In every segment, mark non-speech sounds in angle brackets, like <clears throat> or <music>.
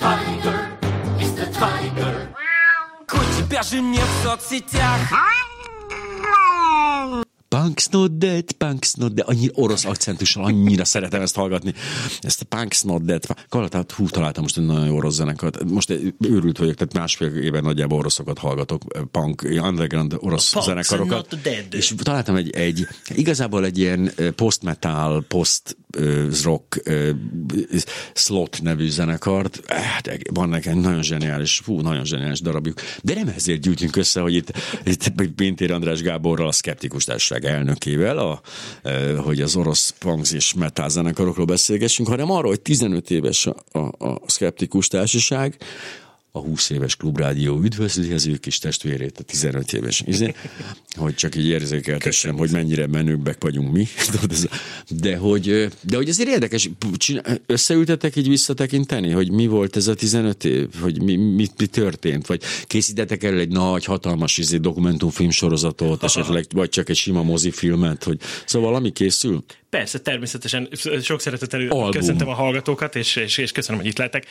tiger, Mr. Tiger. Хоть тебя же нет в соцсетях Punk's not dead, punk's not dead. Annyi orosz akcentussal, annyira szeretem ezt hallgatni. Ezt a punk's not dead. Kalatát, hú, találtam most egy nagyon jó orosz zenekart. Most őrült vagyok, tehát másfél éven nagyjából oroszokat hallgatok, punk, underground orosz Punks zenekarokat. are not dead. És találtam egy, egy, igazából egy ilyen post-metal, post-rock slot nevű zenekart. Hát, van nekem nagyon zseniális, fú, nagyon zseniális darabjuk. De nem ezért gyűjtünk össze, hogy itt, itt Pintér András Gáborral, a Skeptikus Társaság elnökével, a, hogy az orosz punks és metal zenekarokról beszélgessünk, hanem arról, hogy 15 éves a, a, a Skeptikus Társaság, a 20 éves klubrádió üdvözli az ő kis testvérét, a 15 éves izé, hogy csak így érzékeltessem, hogy mennyire menőbbek vagyunk mi. <laughs> De hogy, de hogy azért érdekes, összeültetek így visszatekinteni, hogy mi volt ez a 15 év, hogy mi, mi, mi történt, vagy készítettek el egy nagy, hatalmas izé, dokumentumfilm sorozatot, esetleg, vagy csak egy sima mozifilmet, hogy szóval valami készül? Persze, természetesen sok szeretettel köszöntöm a hallgatókat, és, és, és köszönöm, hogy itt lehetek.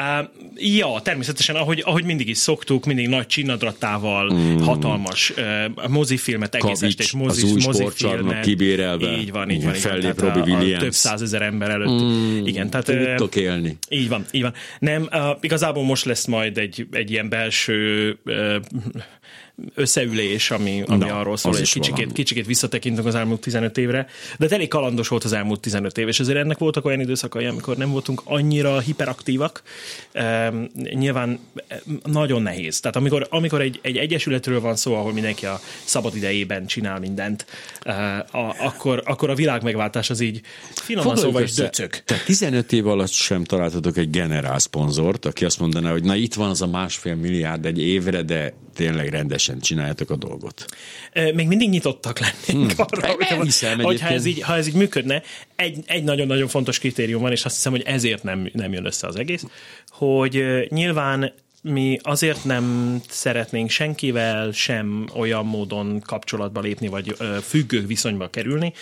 Uh, ja, természetesen, ahogy, ahogy mindig is szoktuk, mindig nagy csinadratával, mm. hatalmas uh, mozifilmet, egész Kavics, estés mozi, az új mozifilmet. kibérelve. Így van, így van. Így Fellép van Robbie a, Williams. Több százezer ember előtt. Mm. Igen, tehát... Mit tudok élni? Így van, így van. Nem, uh, igazából most lesz majd egy, egy ilyen belső uh, összeülés, ami, ami Na, arról szól, hogy kicsikét, kicsikét visszatekintünk az elmúlt 15 évre, de elég kalandos volt az elmúlt 15 év, és azért ennek voltak olyan időszakai, amikor nem voltunk annyira hiperaktívak. E, nyilván nagyon nehéz. Tehát amikor, amikor egy, egy egyesületről van szó, ahol mindenki a szabad idejében csinál mindent, e, a, akkor, akkor a világ megváltás az így finoman szóval is döcög. Tehát 15 év alatt sem találtatok egy generál szponzort, aki azt mondaná, hogy na itt van az a másfél milliárd egy évre, de tényleg rendesen csináljátok a dolgot. Még mindig nyitottak lennénk hmm. arra, hogy, hiszem, hogy ha, ez így, ha ez így működne, egy, egy nagyon-nagyon fontos kritérium van, és azt hiszem, hogy ezért nem, nem jön össze az egész, hogy nyilván mi azért nem szeretnénk senkivel sem olyan módon kapcsolatba lépni, vagy függő viszonyba kerülni,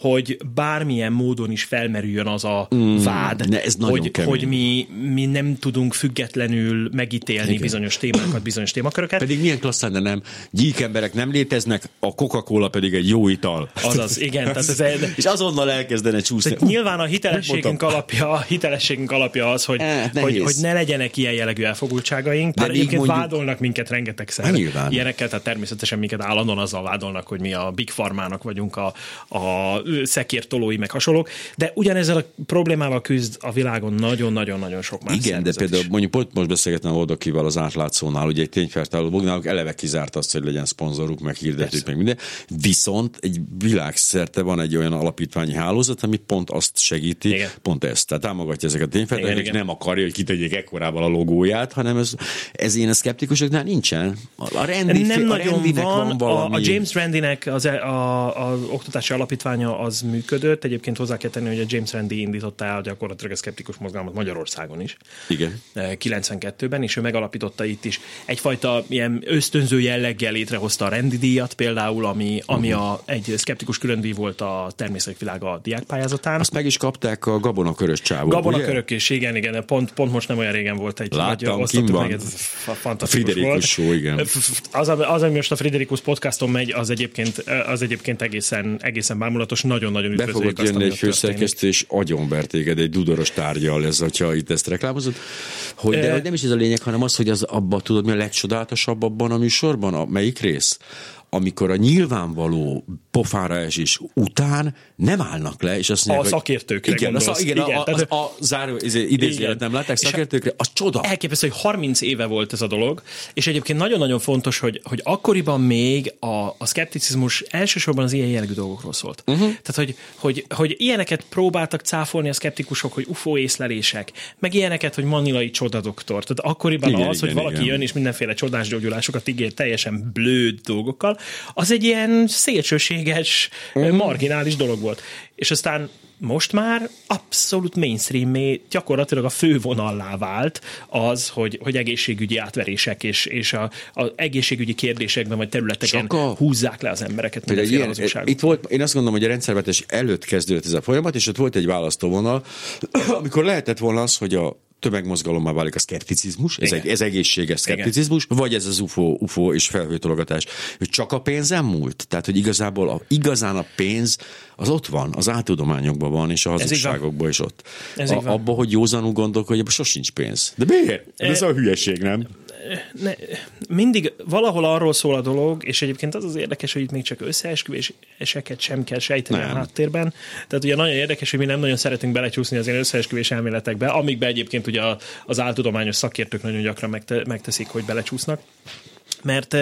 hogy bármilyen módon is felmerüljön az a mm, vád, ne, ez hogy, hogy mi, mi nem tudunk függetlenül megítélni Igen. bizonyos témákat, bizonyos témaköröket. Pedig milyen klassz lenne, nem? Gyík emberek nem léteznek, a Coca-Cola pedig egy jó ital. Azaz, igen. Tehát ez, <laughs> és azonnal elkezdene csúszni. Tehát nyilván a hitelességünk alapja, a hitelességünk alapja az, hogy, eh, hogy, hogy ne legyenek ilyen jellegű elfogultságaink. Bár egyébként mondjuk... vádolnak minket rengetegszer. Hát nyilván. Ilyenekkel, tehát természetesen minket állandóan azzal vádolnak, hogy mi a Big Farmának vagyunk a, a szekértolói, meg hasonlók, de ugyanezzel a problémával küzd a világon nagyon-nagyon-nagyon sok más Igen, de például is. mondjuk pont most beszélgettem Oldokival az átlátszónál, ugye egy tényfeltáró náluk eleve kizárt azt, hogy legyen szponzoruk, meg hirdetők, meg minden. Viszont egy világszerte van egy olyan alapítványi hálózat, ami pont azt segíti, igen. pont ezt. Tehát támogatja ezeket a tényfeltárókat, nem akarja, hogy kitegyék ekkorával a logóját, hanem ez, ez én a szkeptikusoknál nincsen. A rendi, nem a nagyon van, van a, a James Randinek az, e- a, a oktatási alapítványa az működött. Egyébként hozzá kell tenni, hogy a James Randi indította el gyakorlatilag a szkeptikus mozgalmat Magyarországon is. Igen. 92-ben, és ő megalapította itt is. Egyfajta ilyen ösztönző jelleggel létrehozta a Randi díjat például, ami, ami uh-huh. a, egy szkeptikus különdíj volt a természetvilág a diákpályázatán. Azt meg is kapták a Gabona Körös csávok, Gabona Körök is, igen, igen, pont, pont most nem olyan régen volt egy, Láttam, vagy meg, ez fantasztikus show, igen. Az, az, ami most a Friderikus podcaston megy, az egyébként, az egyébként egészen, egészen bámulatos, nagyon-nagyon Be fogod jönni egy főszerkesztő, és agyonver téged egy dudoros tárgyal ez, hogyha itt ezt reklámozod. Hogy, de e... nem is ez a lényeg, hanem az, hogy az abban tudod, mi a legcsodálatosabb abban a műsorban, a melyik rész? Amikor a nyilvánvaló pofára esés után nem állnak le, és azt mondják, A szakértőkre igen, gondolsz. A, igen, igen, a, az, a záró izé, idézőjelet nem látták szakértőkre, az csoda. Elképesztő, hogy 30 éve volt ez a dolog, és egyébként nagyon-nagyon fontos, hogy, hogy akkoriban még a, a szkepticizmus elsősorban az ilyen jellegű dolgokról szólt. Uh-huh. Tehát, hogy, hogy, hogy ilyeneket próbáltak cáfolni a szkeptikusok, hogy UFO észlelések, meg ilyeneket, hogy manilai csodadoktor. Tehát akkoriban igen, az, igen, hogy valaki igen. jön és mindenféle csodás gyógyulásokat ígér teljesen blőd dolgokkal, az egy ilyen szélsőséges, mm. marginális dolog volt. És aztán most már abszolút mainstream gyakorlatilag a fővonallá vált az, hogy, hogy egészségügyi átverések és, és a, a egészségügyi kérdésekben vagy területeken a... húzzák le az embereket. Ilyen, itt volt, én azt gondolom, hogy a rendszervetés előtt kezdődött ez a folyamat, és ott volt egy választóvonal, <clears throat> amikor lehetett volna az, hogy a tömegmozgalommá válik a szkepticizmus, ez, egy, ez egészséges szkepticizmus, vagy ez az UFO, UFO és felhőtologatás. Hogy csak a pénzen múlt? Tehát, hogy igazából a, igazán a pénz az ott van, az áltudományokban van, és a hazugságokban is ott. Ez a, abba, hogy józanul gondolkodj, abban sosincs pénz. De miért? Ez a hülyeség, nem? Ne, mindig valahol arról szól a dolog, és egyébként az az érdekes, hogy itt még csak összeesküvéseket sem kell sejteni Nem. a háttérben. Tehát ugye nagyon érdekes, hogy mi nem nagyon szeretünk belecsúszni az ilyen összeesküvés elméletekbe, amikbe egyébként ugye az áltudományos szakértők nagyon gyakran megte, megteszik, hogy belecsúsznak. Mert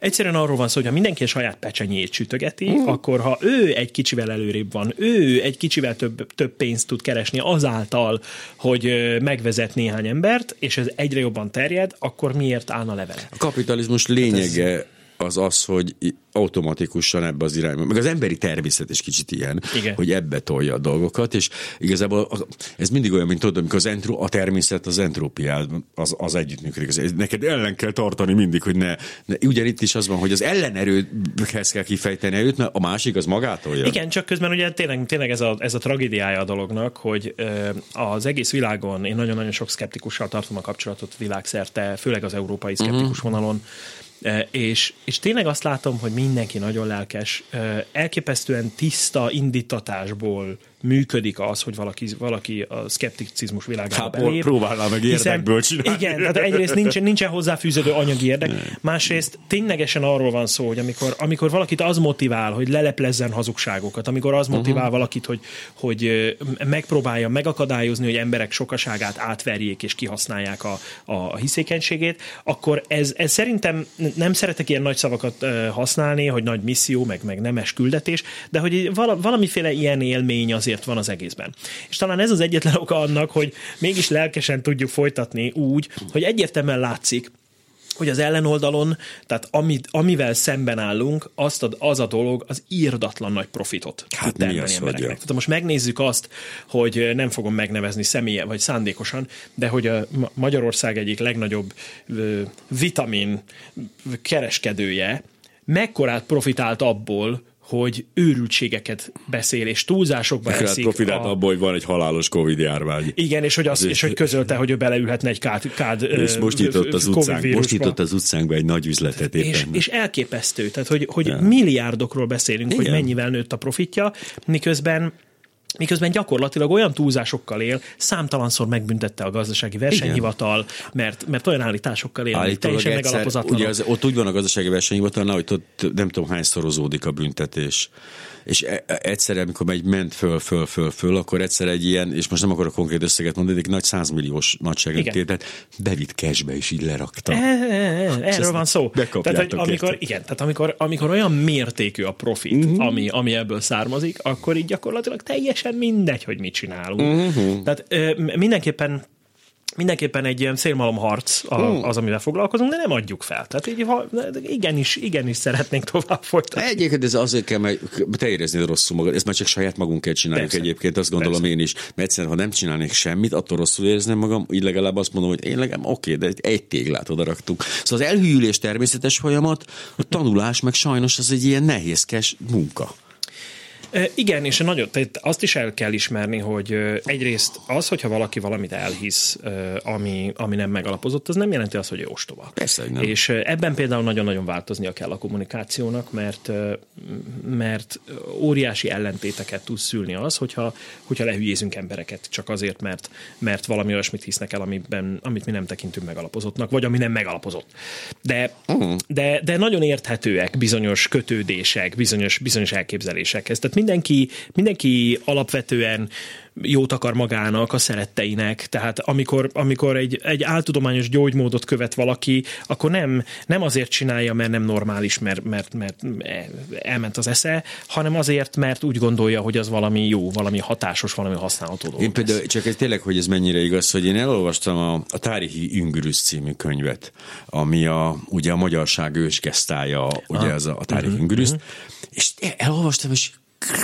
egyszerűen arról van szó, hogy ha mindenki a saját pecsenyét sütögeti, mm. akkor ha ő egy kicsivel előrébb van, ő egy kicsivel több, több pénzt tud keresni azáltal, hogy megvezet néhány embert, és ez egyre jobban terjed, akkor miért állna levele? A kapitalizmus lényege az az, hogy automatikusan ebbe az irányba, meg az emberi természet is kicsit ilyen, Igen. hogy ebbe tolja a dolgokat, és igazából ez mindig olyan, mint tudod, amikor az entro, a természet az entrópiában az, az együttműködik. Neked ellen kell tartani mindig, hogy ne, ne. Ugyan itt is az van, hogy az ellenerőhez kell kifejteni erőt, mert a másik az magától jön. Igen, csak közben ugye tényleg, tényleg ez, a, ez a tragédiája a dolognak, hogy az egész világon én nagyon-nagyon sok szkeptikussal tartom a kapcsolatot világszerte, főleg az európai szkeptikus uh-huh. vonalon, és, és tényleg azt látom, hogy mindenki nagyon lelkes, elképesztően tiszta indítatásból működik az, hogy valaki, valaki a szkepticizmus világába Hát, belép. próbálná meg érdekből csinálni. Igen, tehát egyrészt nincsen, nincsen hozzáfűződő anyagi érdek, másrészt ténylegesen arról van szó, hogy amikor, amikor valakit az motivál, hogy leleplezzen hazugságokat, amikor az motivál uh-huh. valakit, hogy, hogy megpróbálja megakadályozni, hogy emberek sokaságát átverjék és kihasználják a, a hiszékenységét, akkor ez, ez szerintem nem szeretek ilyen nagy szavakat használni, hogy nagy misszió, meg, meg nemes küldetés, de hogy vala, valamiféle ilyen élmény azért van az egészben. És talán ez az egyetlen <laughs> oka annak, hogy mégis lelkesen tudjuk folytatni úgy, hogy egyértelműen látszik, hogy az ellenoldalon, tehát amit, amivel szemben állunk, azt a, az a dolog az írdatlan nagy profitot Hát tud termelni az, embereknek. Tehát most megnézzük azt, hogy nem fogom megnevezni személye, vagy szándékosan, de hogy a Ma- Magyarország egyik legnagyobb vitamin kereskedője mekkorát profitált abból, hogy őrültségeket beszél, és túlzásokba eszik. profitált a- abból, hogy van egy halálos Covid járvány. igen, és hogy, az, és hogy közölte, hogy ő beleülhetne egy kád, kád És most nyitott az utcánk, most nyitott az utcánkba egy nagy üzletet éppen. És, és elképesztő, tehát hogy, hogy ja. milliárdokról beszélünk, Igen. hogy mennyivel nőtt a profitja, miközben miközben gyakorlatilag olyan túlzásokkal él, számtalanszor megbüntette a gazdasági versenyhivatal, mert, mert olyan állításokkal él, Állítólag teljesen egyszer, megalapozatlanok. ugye az, ott úgy van a gazdasági versenyhivatalnál, hogy ott nem tudom hány szorozódik a büntetés. És e- e- egyszer, amikor megy ment föl, föl, föl, föl, akkor egyszer egy ilyen, és most nem akarok konkrét összeget mondani, de egy nagy százmilliós nagyságrendű Igen. tehát bevitt cashbe is így lerakta. E, Erről van szó. Tehát, hogy amikor, igen, tehát amikor, amikor olyan mértékű a profit, uh-huh. ami, ami ebből származik, akkor így gyakorlatilag teljesen mindegy, hogy mit csinálunk. Uh-huh. Tehát mindenképpen Mindenképpen egy ilyen szélmalomharc az, amivel foglalkozunk, de nem adjuk fel. Tehát így, ha, igenis, igenis szeretnénk tovább folytatni. Egyébként ez azért kell, mert te éreznéd rosszul magad. Ezt már csak saját magunkért csináljuk Persze. egyébként, azt gondolom Persze. én is. Mert egyszerűen, ha nem csinálnék semmit, attól rosszul érezném magam, így legalább azt mondom, hogy én legalább oké, de egy, téglát oda raktunk. Szóval az elhűlés természetes folyamat, a tanulás meg sajnos az egy ilyen nehézkes munka. Igen, és nagyon, tehát azt is el kell ismerni, hogy egyrészt az, hogyha valaki valamit elhisz, ami, ami nem megalapozott, az nem jelenti azt, hogy ő ostoba. Persze, hogy nem. És ebben például nagyon-nagyon változnia kell a kommunikációnak, mert, mert óriási ellentéteket tud szülni az, hogyha, hogyha lehülyézünk embereket csak azért, mert, mert valami olyasmit hisznek el, amiben, amit mi nem tekintünk megalapozottnak, vagy ami nem megalapozott. De, Mhm. de, de nagyon érthetőek bizonyos kötődések, bizonyos, bizonyos elképzelésekhez. Tehát mindenki, mindenki alapvetően jót akar magának, a szeretteinek, tehát amikor, amikor egy, egy áltudományos gyógymódot követ valaki, akkor nem, nem azért csinálja, mert nem normális, mert, mert, mert elment az esze, hanem azért, mert úgy gondolja, hogy az valami jó, valami hatásos, valami használható dolog. Én például, csak ez tényleg, hogy ez mennyire igaz, hogy én elolvastam a, a Tárihi Üngürüsz című könyvet, ami a, ugye a magyarság ősgesztája, ugye Ah. az a, a Tárihi Mhm, Üngürüsz, és elolvastam, és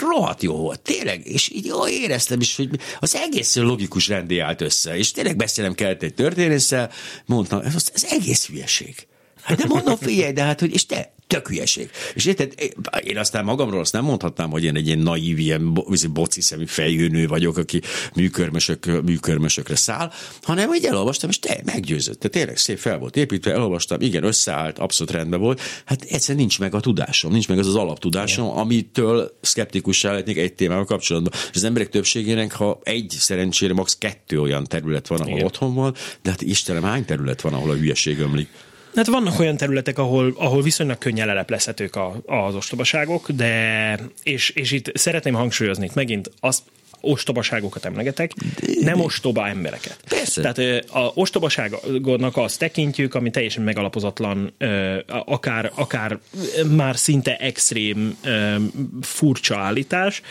rohadt jó volt, tényleg, és így jó éreztem is, hogy az egész logikus rendi állt össze, és tényleg beszélem kellett egy történésszel, mondtam, ez, ez egész hülyeség. Hát de mondom, figyelj, de hát, hogy és te, Tök hülyeség. És érted, én aztán magamról azt nem mondhatnám, hogy én egy ilyen naív, ilyen boci szemű fejhőnő vagyok, aki műkörmösök, műkörmösökre száll, hanem így elolvastam, és te meggyőzött. Tehát tényleg szép fel volt építve, elolvastam, igen, összeállt, abszolút rendben volt. Hát egyszerűen nincs meg a tudásom, nincs meg az az alaptudásom, igen. amitől szkeptikussá lehetnék egy témával kapcsolatban. És az emberek többségének, ha egy szerencsére max. kettő olyan terület van, ahol igen. otthon van, de hát Istenem, hány terület van, ahol a hülyeség ömlik? Hát vannak olyan területek, ahol, ahol viszonylag könnyen leleplezhetők a, az ostobaságok, de és, és itt szeretném hangsúlyozni megint azt, ostobaságokat emlegetek, nem ostoba embereket. Persze. Tehát a ostobaságnak azt tekintjük, ami teljesen megalapozatlan, akár, akár már szinte extrém furcsa állítás,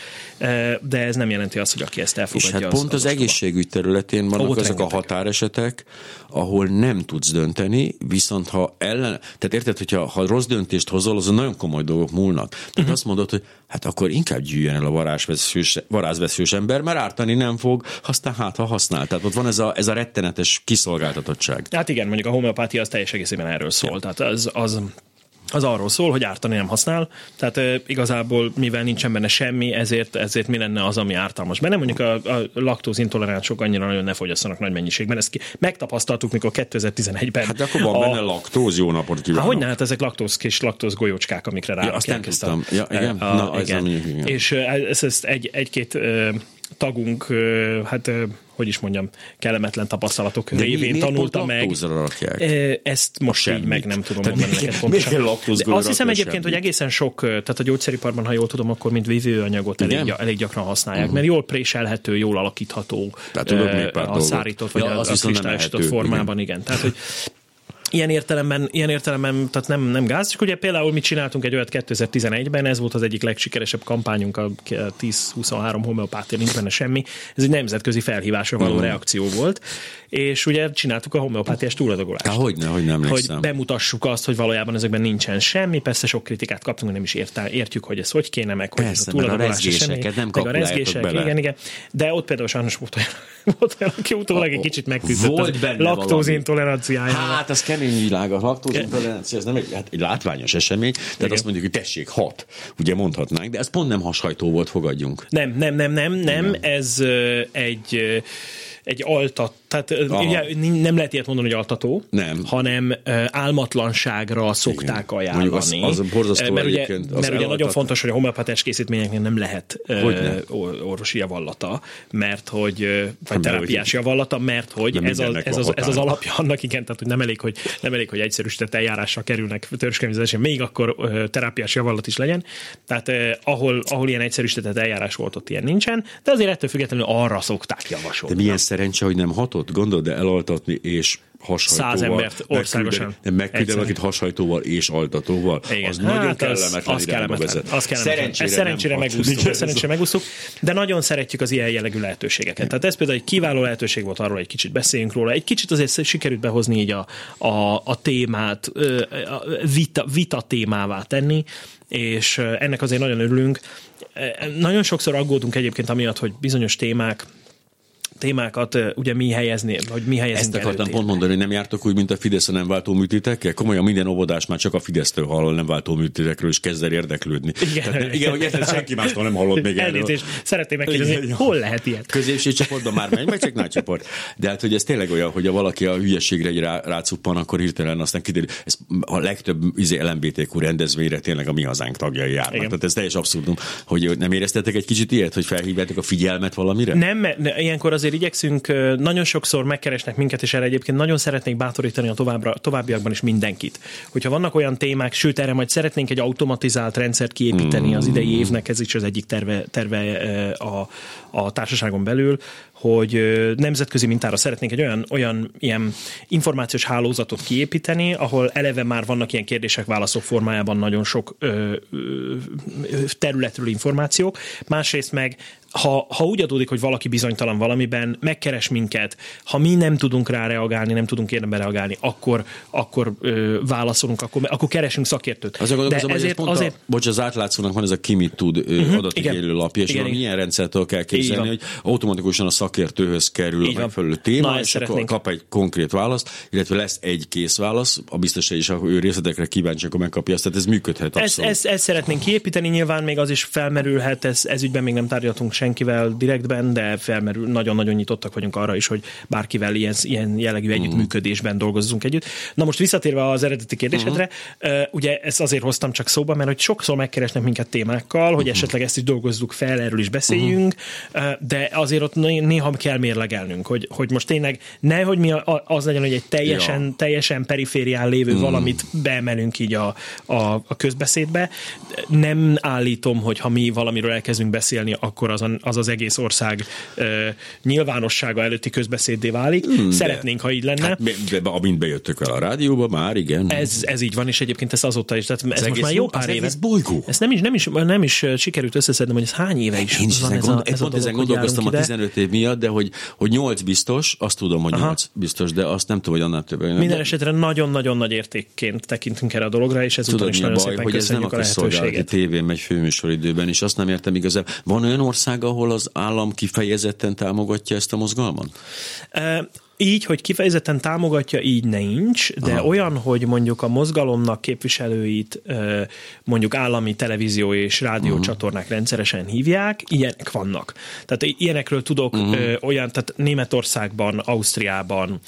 de ez nem jelenti azt, hogy aki ezt elfogadja. És hát pont az, az, egészségügy területén vannak Ott azok rengeteg. a határesetek, ahol nem tudsz dönteni, viszont ha ellen, tehát érted, hogyha ha rossz döntést hozol, azon nagyon komoly dolgok múlnak. Tehát uh-huh. azt mondod, hogy hát akkor inkább gyűjjön el a varázsveszős, varázsveszős ember, mert ártani nem fog, aztán hát ha használ. Tehát ott van ez a, ez a rettenetes kiszolgáltatottság. Hát igen, mondjuk a homeopátia az teljes egészében erről szól. Tehát az, az az arról szól, hogy ártani nem használ, tehát e, igazából mivel nincsen benne semmi, ezért, ezért mi lenne az, ami ártalmas benne. Mondjuk a, a laktózintoleránsok annyira nagyon ne fogyasszanak nagy mennyiségben. Ezt ki, megtapasztaltuk, mikor 2011-ben. Hát akkor van a, benne laktóz, jó napot kívánok. Hát hogy hát ezek laktóz kis laktóz golyócskák, amikre rá ja, azt nem tudtam. Ja, igen? A, Na, igen. Ez igen. És ezt, ezt egy, egy-két tagunk, hát hogy is mondjam, kellemetlen tapasztalatok De révén mi, tanulta meg. Rakják? Ezt most így meg nem tudom tehát mondani neked pontosan. De azt hiszem egyébként, semmit. hogy egészen sok, tehát a gyógyszeriparban, ha jól tudom, akkor mint vívőanyagot elég, elég gyakran használják, uh-huh. mert jól préselhető, jól alakítható tehát, a szárított vagy ja, a, a kristályosított formában, igen. igen. Tehát, hogy Ilyen értelemben, ilyen értelemben tehát nem, nem gáz. És ugye például mi csináltunk egy olyat 2011-ben, ez volt az egyik legsikeresebb kampányunk, a 10-23 homeopátia, nincs benne semmi. Ez egy nemzetközi felhívásra való uh-huh. reakció volt és ugye csináltuk a homeopátiás túladagolást. Há, hogy ne, hogy nem Hogy bemutassuk azt, hogy valójában ezekben nincsen semmi, persze sok kritikát kaptunk, nem is értjük, hogy ez hogy kéne, meg hogy persze, ez a túladagolás a semmi, nem meg a rezgések, bele. igen, igen. De ott például sajnos volt olyan, <laughs> volt olyan aki utólag egy kicsit megküzdött a laktózintoleranciájával. Hát az kemény világ, a laktózintolerancia, ez nem egy, hát egy látványos esemény, tehát igen. azt mondjuk, hogy tessék, hat, ugye mondhatnánk, de ez pont nem hashajtó volt, fogadjunk. Nem, nem, nem, nem, nem, igen. ez egy egy altat, tehát ugye, nem lehet ilyet mondani, hogy altató, nem. hanem álmatlanságra szokták Igen. ajánlani. Az, az borzasztó mert ugye, mert ugye nagyon fontos, hogy a homeopatás készítményeknél nem lehet Hogyne? orvosi javallata, mert hogy, vagy hát, terápiás javallata, mert hogy ez, a, ez, az, ez az alapja annak, igen, tehát hogy nem elég, hogy, nem elég, hogy egyszerűsített eljárásra kerülnek törzskönyvizésre, még akkor terápiás javallat is legyen. Tehát eh, ahol, ahol ilyen egyszerűsített eljárás volt, ott ilyen nincsen, de azért ettől függetlenül arra szokták javasolni. De milyen szerencse, hogy nem hatott, gondold, de elaltatni és hashajtóval. Száz embert országosan. Nem hashajtóval és altatóval. Igen. Az hát nagyon kellemetlen az kellemetlen. vezet. Az kellemetlen. Szerencsére, ezt szerencsére megúsztuk, szerencsére megúsztuk, de nagyon szeretjük az ilyen jellegű lehetőségeket. Tehát ez például egy kiváló lehetőség volt arról, egy kicsit beszéljünk róla. Egy kicsit azért sikerült behozni így a, a, a témát, a vita, vita témává tenni, és ennek azért nagyon örülünk. Nagyon sokszor aggódunk egyébként amiatt, hogy bizonyos témák témákat ugye mi helyezni, vagy mi helyezni Ezt akartam előtérbe. pont mondani, hogy nem jártok úgy, mint a Fidesz a nem váltó műtétekkel? Komolyan minden óvodás már csak a Fidesztől hallol nem váltó műtétekről, és kezd el érdeklődni. Igen, Tehát, igen hogy ezt senki mástól nem hallott még erről. Elnézést, szeretném megkérdezni, hol lehet ilyet? Középső csoportban már megy, meg csak nagy csoport. De hát, hogy ez tényleg olyan, hogy a valaki a hülyeségre egy rá, rácuppan, akkor hirtelen aztán kiderül, ez a legtöbb izé LMBTQ rendezvényre tényleg a mi hazánk tagjai járnak. Igen. Tehát ez teljes abszurdum, hogy nem éreztetek egy kicsit ilyet, hogy felhívjátok a figyelmet valamire? Nem, ilyenkor azért igyekszünk, nagyon sokszor megkeresnek minket, és erre egyébként nagyon szeretnék bátorítani a továbbra, továbbiakban is mindenkit. Hogyha vannak olyan témák, sőt erre majd szeretnénk egy automatizált rendszert kiépíteni az idei évnek, ez is az egyik terve, terve a, a társaságon belül, hogy nemzetközi mintára szeretnénk egy olyan, olyan ilyen információs hálózatot kiépíteni, ahol eleve már vannak ilyen kérdések, válaszok formájában nagyon sok ö, ö, területről információk, másrészt meg ha, ha úgy adódik, hogy valaki bizonytalan valamiben, megkeres minket, ha mi nem tudunk rá reagálni, nem tudunk érdemben reagálni, akkor, akkor ö, válaszolunk, akkor, akkor keresünk szakértőt. Azért gondolkozom, hogy ez pont azért... a, bocs, az átlátszónak van ez a ki mit tud uh-huh, adatigénylő lapja, és igen, igen. milyen rendszertől kell képzelni, hogy automatikusan a szakértőhöz kerül így a megfelelő téma, Na, és akkor kap egy konkrét választ, illetve lesz egy kész válasz, a biztos is, ha ő részletekre kíváncsi, akkor megkapja azt, tehát ez működhet abszolút. Ezt, ezt, ezt szeretnénk kiépíteni, nyilván még az is felmerülhet, ez, ez ügyben még nem tárgyaltunk senkivel direktben, de felmerül, nagyon-nagyon nyitottak vagyunk arra is, hogy bárkivel ilyen, ilyen jellegű együttműködésben dolgozzunk együtt. Na most visszatérve az eredeti kérdésedre, uh-huh. ugye ezt azért hoztam csak szóba, mert hogy sokszor megkeresnek minket témákkal, hogy uh-huh. esetleg ezt is dolgozzuk fel, erről is beszéljünk, uh-huh. de azért ott néha kell mérlegelnünk, hogy, hogy most tényleg nehogy mi az legyen, hogy egy teljesen, ja. teljesen periférián lévő uh-huh. valamit beemelünk így a, a, a közbeszédbe. Nem állítom, hogy ha mi valamiről elkezdünk beszélni, akkor az, az az egész ország uh, nyilvánossága előtti közbeszéddé válik. Hmm, Szeretnénk, de, ha így lenne. Hát, de, de, amint bejöttök el a rádióba, már igen. Ez, ez így van, és egyébként ez azóta is. Tehát ez, ez most már jó pár éve. bolygó. Ez nem is, nem, is, nem is sikerült összeszednem, hogy ez hány éve is Én is van ez gond, a, ez a ezen gondolkoztam a 15 év miatt, de hogy, hogy 8 biztos, azt tudom, hogy 8 Aha. biztos, de azt nem tudom, hogy annál több. Minden esetre nagyon-nagyon nagy értékként tekintünk erre a dologra, és ezúton is nagyon baj, szépen hogy ez nem a közszolgálati tévén megy főműsoridőben, és azt nem értem igazán. Van olyan ország, ahol az állam kifejezetten támogatja ezt a mozgalmat? Így, hogy kifejezetten támogatja, így nincs, de Aha. olyan, hogy mondjuk a mozgalomnak képviselőit mondjuk állami televízió és rádió uh-huh. csatornák rendszeresen hívják, ilyenek vannak. Tehát ilyenekről tudok uh-huh. olyan, tehát Németországban, Ausztriában,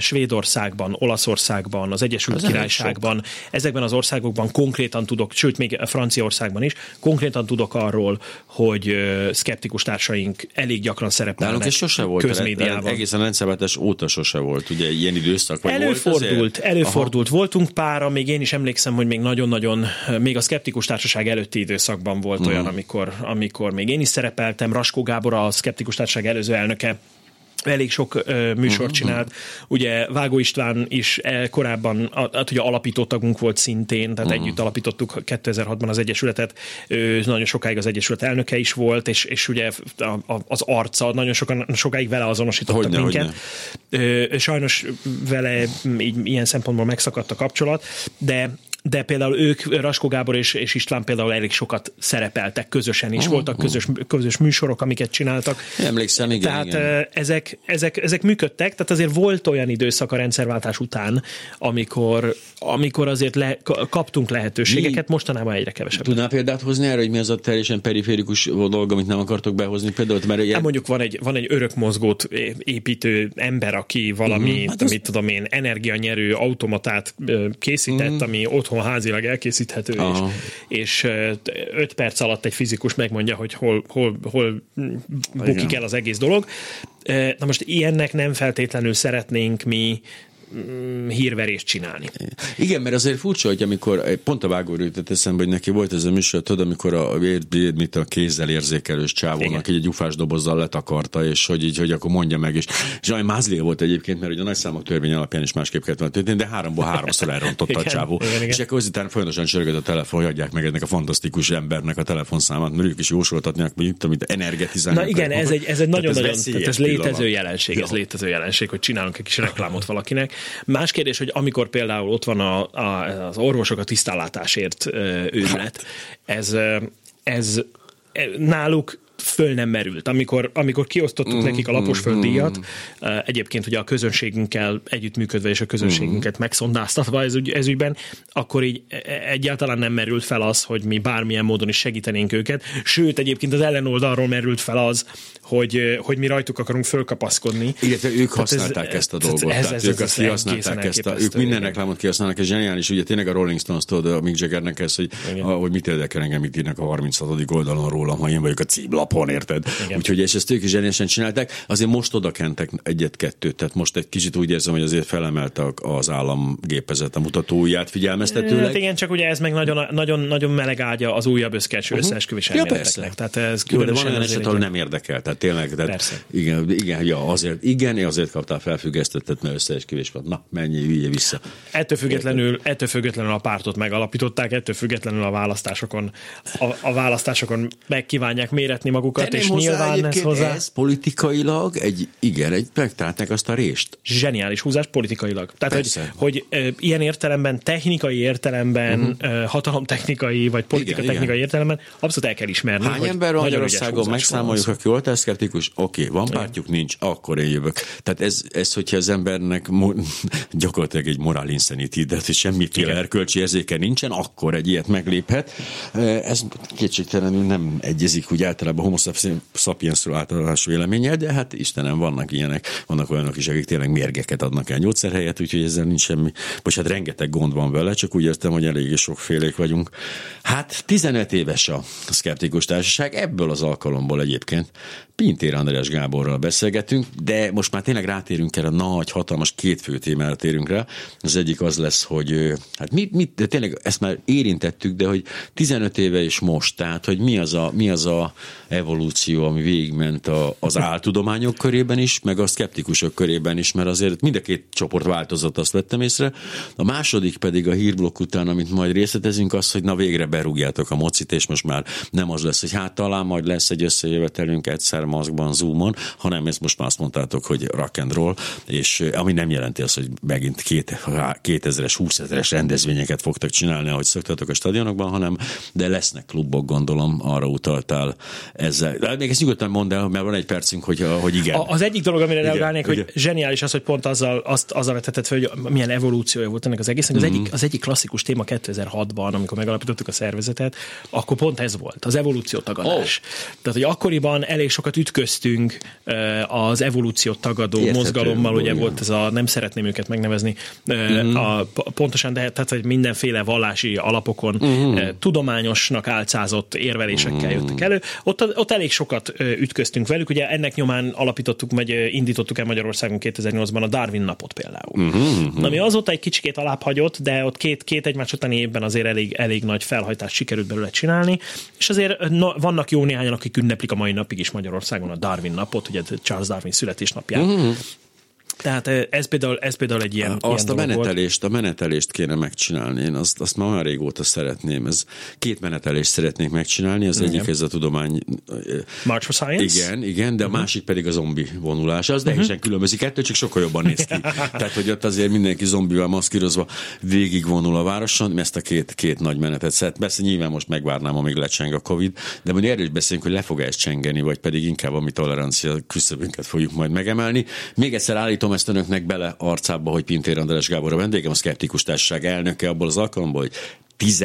Svédországban, Olaszországban, az Egyesült Ez Királyságban, ezekben az országokban konkrétan tudok, sőt még Franciaországban is, konkrétan tudok arról, hogy eh, szkeptikus társaink elég gyakran szerepelnek Nálunk sose volt, közmédiában. Egészen rendszerváltás óta sose volt, ugye ilyen időszak. Vagy előfordult, volt előfordult. Aha. Voltunk pára, még én is emlékszem, hogy még nagyon-nagyon, még a szkeptikus társaság előtti időszakban volt uh-huh. olyan, amikor, amikor még én is szerepeltem, Raskó Gábor, a szkeptikus társaság előző elnöke, elég sok uh, műsort uh-huh. csinált. Ugye Vágó István is eh, korábban, hát ugye alapító tagunk volt szintén, tehát uh-huh. együtt alapítottuk 2006-ban az Egyesületet, ő nagyon sokáig az Egyesület elnöke is volt, és, és ugye az arca, nagyon sokan, sokáig vele azonosítottak hogyne, minket. Hogyne. Sajnos vele így, ilyen szempontból megszakadt a kapcsolat, de de például ők, Raskó Gábor és, és István például elég sokat szerepeltek közösen is, uh-huh. voltak közös, közös műsorok, amiket csináltak. Emlékszem, igen. Tehát igen. Ezek, ezek, ezek működtek, tehát azért volt olyan időszak a rendszerváltás után, amikor, amikor azért le, kaptunk lehetőségeket, mi? mostanában egyre kevesebb. Tudnál példát hozni erre, hogy mi az a teljesen periférikus dolog, amit nem akartok behozni? Például, mert ilyen... hát mondjuk van egy, van egy örök mozgót építő ember, aki valami, uh-huh. hát mit az... tudom én, energianyerő automatát készített, uh-huh. ami otthon otthon házilag elkészíthető, Aha. és, és öt perc alatt egy fizikus megmondja, hogy hol, hol, hol bukik el az egész dolog. Na most ilyennek nem feltétlenül szeretnénk mi hírverést csinálni. Igen, mert azért furcsa, hogy amikor pont a vágó jutott eszembe, hogy neki volt ez a műsor, tudod, amikor a, mit a kézzel érzékelős csávónak egy gyufás dobozzal letakarta, és hogy így, hogy akkor mondja meg, és, olyan mázlia volt egyébként, mert ugye a nagy számok törvény alapján is másképp kellett volna történni, de háromból háromszor elrontotta a csávó. Igen, igen. És akkor azután folyamatosan csörgött a telefon, hogy adják meg ennek a fantasztikus embernek a telefonszámát, mert ők is jósoltatják, hogy itt, amit energetizálnak. Na igen, ez egy, ez egy nagyon-nagyon, ez, nagyon, ez létező jelenség, ez létező jelenség, hogy csinálunk egy kis reklámot valakinek. Más kérdés, hogy amikor például ott van a, a, az orvosok a tisztánlátásért őrület, ez, ez náluk föl nem merült. Amikor, amikor kiosztottuk mm, nekik a laposfölddíjat, mm. egyébként ugye a közönségünkkel együttműködve és a közönségünket mm. megszondáztatva ez, ügy, ez ügyben, akkor így e, e, egyáltalán nem merült fel az, hogy mi bármilyen módon is segítenénk őket. Sőt, egyébként az ellenoldalról merült fel az, hogy, hogy mi rajtuk akarunk fölkapaszkodni. Illetve ők használták ez, ezt a dolgot. Ez, ez, ez, ők ezt kihasználták ezt. A, ők minden reklámot kihasználnak, ez zseniális. Ugye tényleg a Rolling Stones tudod, a Mick Jaggernek ez, hogy, a, hogy mit érdekel engem, mit írnak a 36. oldalon rólam, ha én vagyok a címlapon, érted? Igen. Úgyhogy és ezt ők is zseniálisan csinálták. Azért most oda kentek egyet-kettőt, tehát most egy kicsit úgy érzem, hogy azért felemelte az államgépezet a mutatóját figyelmeztetőleg. Hát igen, csak ugye ez meg nagyon, nagyon, nagyon meleg ágya az újabb összkecső uh-huh. összeesküvés ja, Tehát ez Jó, de van olyan eset, ahol nem érdekel. Tehát tényleg, tehát Persze. Igen, igen, ja, azért, igen, azért kaptál felfüggesztettet, mert összeesküvés van. Na, menj, ügye vissza. Ettől függetlenül, ettől függetlenül a pártot megalapították, ettől függetlenül a választásokon, a, a választásokon megkívánják méretni magukat, és Tenném hozzá nyilván ez hozzá ez politikailag egy, igen, egy megtalálták azt a rést. zseniális húzás politikailag. Tehát, hogy, Persze. hogy ö, ilyen értelemben, technikai értelemben, uh-huh. hatalomtechnikai vagy politikatechnikai igen. értelemben abszolút el kell ismerni, Hány hogy ember Magyarországon, megszámoljuk, aki oltásszkeptikus, oké, okay, van pártjuk, nincs, akkor én jövök. Tehát ez, ez hogyha az embernek mo- <laughs> gyakorlatilag egy moral insanity, de hogy semmiféle erkölcsi érzéke nincsen, akkor egy ilyet megléphet. Ez kétségtelenül nem egyezik úgy általában homo sapiensről általános véleménye, de hát Istenem, vannak ilyenek, vannak olyanok is, akik tényleg mérgeket adnak el gyógyszer helyett, úgyhogy ezzel nincs semmi, vagy hát rengeteg gond van vele, csak úgy értem, hogy eléggé sokfélék vagyunk. Hát 15 éves a szkeptikus társaság, ebből az alkalomból egyébként Pintér András Gáborral beszélgetünk, de most már tényleg rátérünk erre a nagy, hatalmas két fő témára térünk rá. Az egyik az lesz, hogy hát mit, mit de tényleg ezt már érintettük, de hogy 15 éve és most, tehát hogy mi az a, mi az a evolúció, ami végigment a, az áltudományok körében is, meg a szkeptikusok körében is, mert azért mind a két csoport változott, azt vettem észre. A második pedig a hírblokk után, amit majd részletezünk, az, hogy na végre berúgjátok a mocit, és most már nem az lesz, hogy hát talán majd lesz egy összejövetelünk egyszer maszkban, zoomon, hanem ezt most már azt mondtátok, hogy rock and roll, és eh, ami nem jelenti azt, hogy megint két, 2000-es, 20 ezeres rendezvényeket fogtak csinálni, ahogy szoktatok a stadionokban, hanem de lesznek klubok, gondolom, arra utaltál ezzel. De még ezt nyugodtan mondd el, mert van egy percünk, hogy, hogy igen. A- Az egyik dolog, amire Igen, reagálnék, igen. hogy zseniális az, hogy pont azzal, azt, azzal vetetted fel, hogy milyen evolúciója volt ennek az egésznek. Az, Mhm. egyik, az egyik klasszikus téma 2006-ban, amikor megalapítottuk a szervezetet, akkor pont ez volt, az evolúció tagadás. Oh. Tehát, hogy akkoriban elég sokat ütköztünk eh, az evolúciót tagadó Érthető, mozgalommal, ugye igen. volt ez a, nem szeretném őket megnevezni, eh, Mhm. a, pontosan, de tehát, hogy mindenféle vallási alapokon Mhm. eh, tudományosnak álcázott érvelésekkel jöttek elő. Ott, ott elég sokat ütköztünk velük, ugye ennek nyomán alapítottuk, ö, indítottuk el Magyarországon 2008-ban a Darwin napot például. Uh-huh, Ami azóta egy kicsikét alább hagyott, de ott két, két egymás utáni évben azért elég, elég nagy felhajtást sikerült belőle csinálni, és azért na, vannak jó néhányan, akik ünneplik a mai napig is Magyarországon a Darwin napot, ugye Charles Darwin születésnapját. Uh-huh. Tehát ez például, ez például egy ilyen, Azt ilyen a dolog volt. menetelést, a menetelést kéne megcsinálni. Én azt, azt már olyan régóta szeretném. Ez két menetelést szeretnék megcsinálni. Az egyik ez a tudomány. March for Science? Igen, igen, de a másik pedig a zombi vonulás. Az teljesen különbözik ettől, csak sokkal jobban néz ki. <laughs> Tehát, hogy ott azért mindenki zombival maszkírozva végigvonul a városon. Ezt a két, két nagy menetet szeret. Persze nyilván most megvárnám, amíg lecseng a Covid, de mondjuk erről is beszélünk, hogy le fog ez csengeni, vagy pedig inkább a mi tolerancia küszöbünket fogjuk majd megemelni. Még egyszer állítom ezt önöknek bele arcába, hogy Pintér András Gábor a vendégem, a Szkeptikus Társaság elnöke abból az alkalomból, hogy 10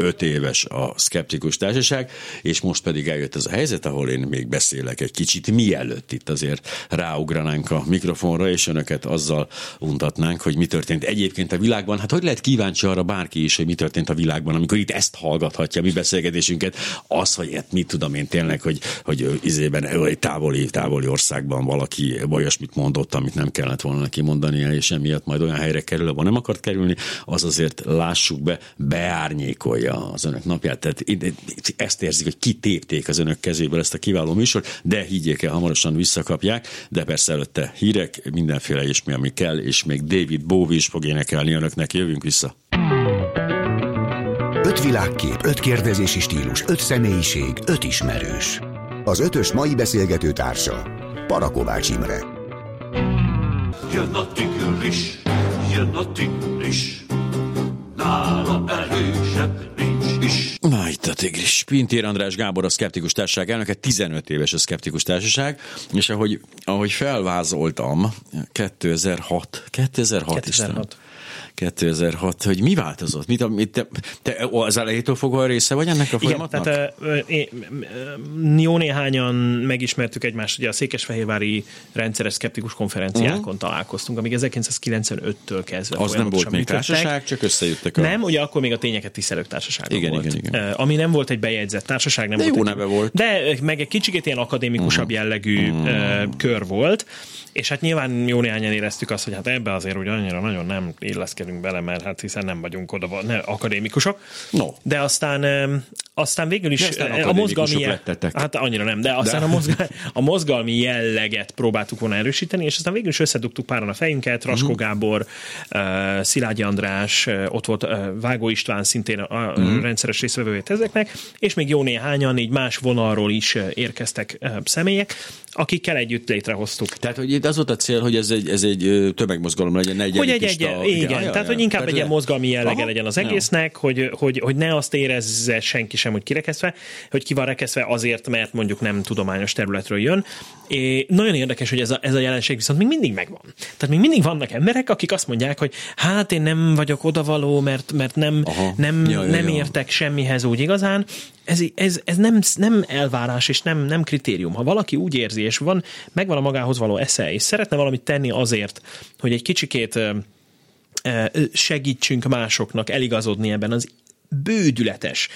öt éves a szkeptikus társaság, és most pedig eljött ez a helyzet, ahol én még beszélek egy kicsit, mielőtt itt azért ráugranánk a mikrofonra, és önöket azzal untatnánk, hogy mi történt egyébként a világban. Hát hogy lehet kíváncsi arra bárki is, hogy mi történt a világban, amikor itt ezt hallgathatja, mi beszélgetésünket, az, hogy hát mit tudom én tényleg, hogy, hogy izében, egy távoli, távoli országban valaki olyasmit mondott, amit nem kellett volna neki mondania, és emiatt majd olyan helyre kerül, ahol nem akart kerülni, az azért lássuk be, beárnyékolja az önök napját. Tehát ezt érzik, hogy kitépték az önök kezéből ezt a kiváló műsort, de higgyék el, hamarosan visszakapják, de persze előtte hírek, mindenféle és mi, ami kell, és még David Bowie is fog énekelni önöknek. Jövünk vissza. Öt világkép, öt kérdezési stílus, öt személyiség, öt ismerős. Az ötös mai beszélgető társa Parakovács Imre. Jön a tigris, jön a tigris, nála erősebb nincs is. Na, itt a tigris. Pintér András Gábor, a Szkeptikus Társaság elnöke, 15 éves a Szkeptikus Társaság, és ahogy, ahogy felvázoltam, 2006, 2006, 2006. Istenem. 2006, hogy mi változott? Mit, mit, te, te az elejétől fogva része vagy ennek a Igen, folyamatnak? tehát ö, jó néhányan megismertük egymást, ugye a Székesfehérvári rendszeres szkeptikus konferenciákon uh-huh. találkoztunk, amíg 1995-től kezdve az nem volt még működtek. társaság, csak összejöttek a... Nem, ugye akkor még a tényeket tisztelők társasága Igen, volt. igen, igen. Ami nem volt egy bejegyzett társaság. Nem De volt jó egy, neve volt. De meg egy kicsit ilyen akadémikusabb Mhm. jellegű ö, kör volt, és hát nyilván jó néhányan éreztük azt, hogy hát ebbe azért úgy annyira nagyon nem illeszkedünk bele, mert hát hiszen nem vagyunk oda ne, akadémikusok. No. De aztán, aztán végül is De aztán a mozgalmi, lettetek. hát annyira nem, de aztán De. A, mozgal, <laughs> a mozgalmi jelleget próbáltuk volna erősíteni, és aztán végül is összedugtuk páran a fejünket, Raskó Mhm. Gábor, uh, Szilágyi András, uh, ott volt uh, Vágó István, szintén a, Mhm. rendszeres részt résztvevőjét ezeknek, és még jó néhányan így más vonalról is érkeztek személyek, akikkel együtt létrehoztuk. Tehát, hogy itt az volt a cél, hogy ez egy, ez egy tömegmozgalom legyen, ne egy hogy egy, egy, igen, igen, igen, tehát, hogy inkább egy ilyen mozgalmi jellege Aha, legyen az egésznek, hogy, hogy, hogy ne azt érezze senki sem, hogy kirekesztve, hogy ki van rekesztve azért, mert mondjuk nem tudományos területről jön. És nagyon érdekes, hogy ez a, ez a jelenség viszont még mindig megvan. Tehát még mindig vannak emberek, akik azt mondják, hogy hát én nem vagyok odavaló, mert, mert nem, Aha. nem, ja, ja, nem ja. értek semmihez úgy igazán. Ez, ez, ez nem, nem elvárás és nem, nem kritérium. Ha valaki úgy érzi, és van, megvan a magához való esze, és szeretne valamit tenni azért, hogy egy kicsikét segítsünk másoknak eligazodni ebben az bődületes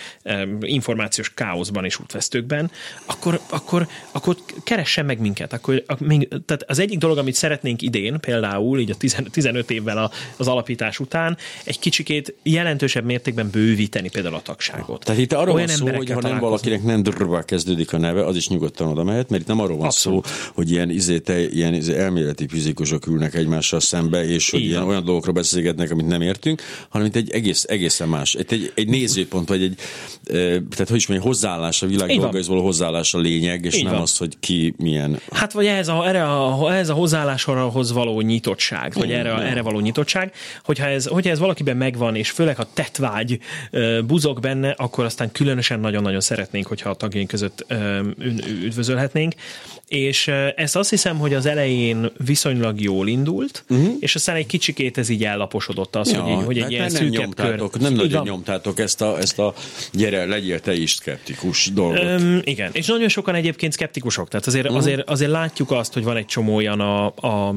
információs káoszban és útvesztőkben, akkor, akkor, akkor keressen meg minket. Akkor, még, tehát az egyik dolog, amit szeretnénk idén, például így a 15 évvel az alapítás után, egy kicsikét jelentősebb mértékben bővíteni például a tagságot. Tehát itt arról van szó, hogy ha nem valakinek nem drrrba kezdődik a neve, az is nyugodtan oda mehet, mert itt nem arról van Abszolút. szó, hogy ilyen, izé, te, ilyen izé, elméleti fizikusok ülnek egymással szembe, és hogy ilyen olyan dolgokról beszélgetnek, amit nem értünk, hanem itt egy egész, egészen más. Egy, egy, egy nézőpont, vagy egy, tehát hogy is mondjam, hozzáállás, a világ dolgaihoz való hozzáállás a lényeg, és Így nem van. az, hogy ki milyen. Hát vagy ez a, erre a, ez a hozzáálláshoz való nyitottság, vagy erre, erre való nyitottság, hogyha ez, hogyha ez valakiben megvan, és főleg a tetvágy buzog benne, akkor aztán különösen nagyon-nagyon szeretnénk, hogyha a tagjaink között üdvözölhetnénk és ezt azt hiszem, hogy az elején viszonylag jól indult, uh-huh. és aztán egy kicsikét ez így ellaposodott az, ja, hogy, hogy egy ilyen nem nyomtátok, kör. Nem nagyon nyomtátok ezt a, ezt a gyere, legyél te is szkeptikus dolgot. Um, igen, és nagyon sokan egyébként szkeptikusok, tehát azért, uh-huh. azért, azért látjuk azt, hogy van egy csomó olyan a, a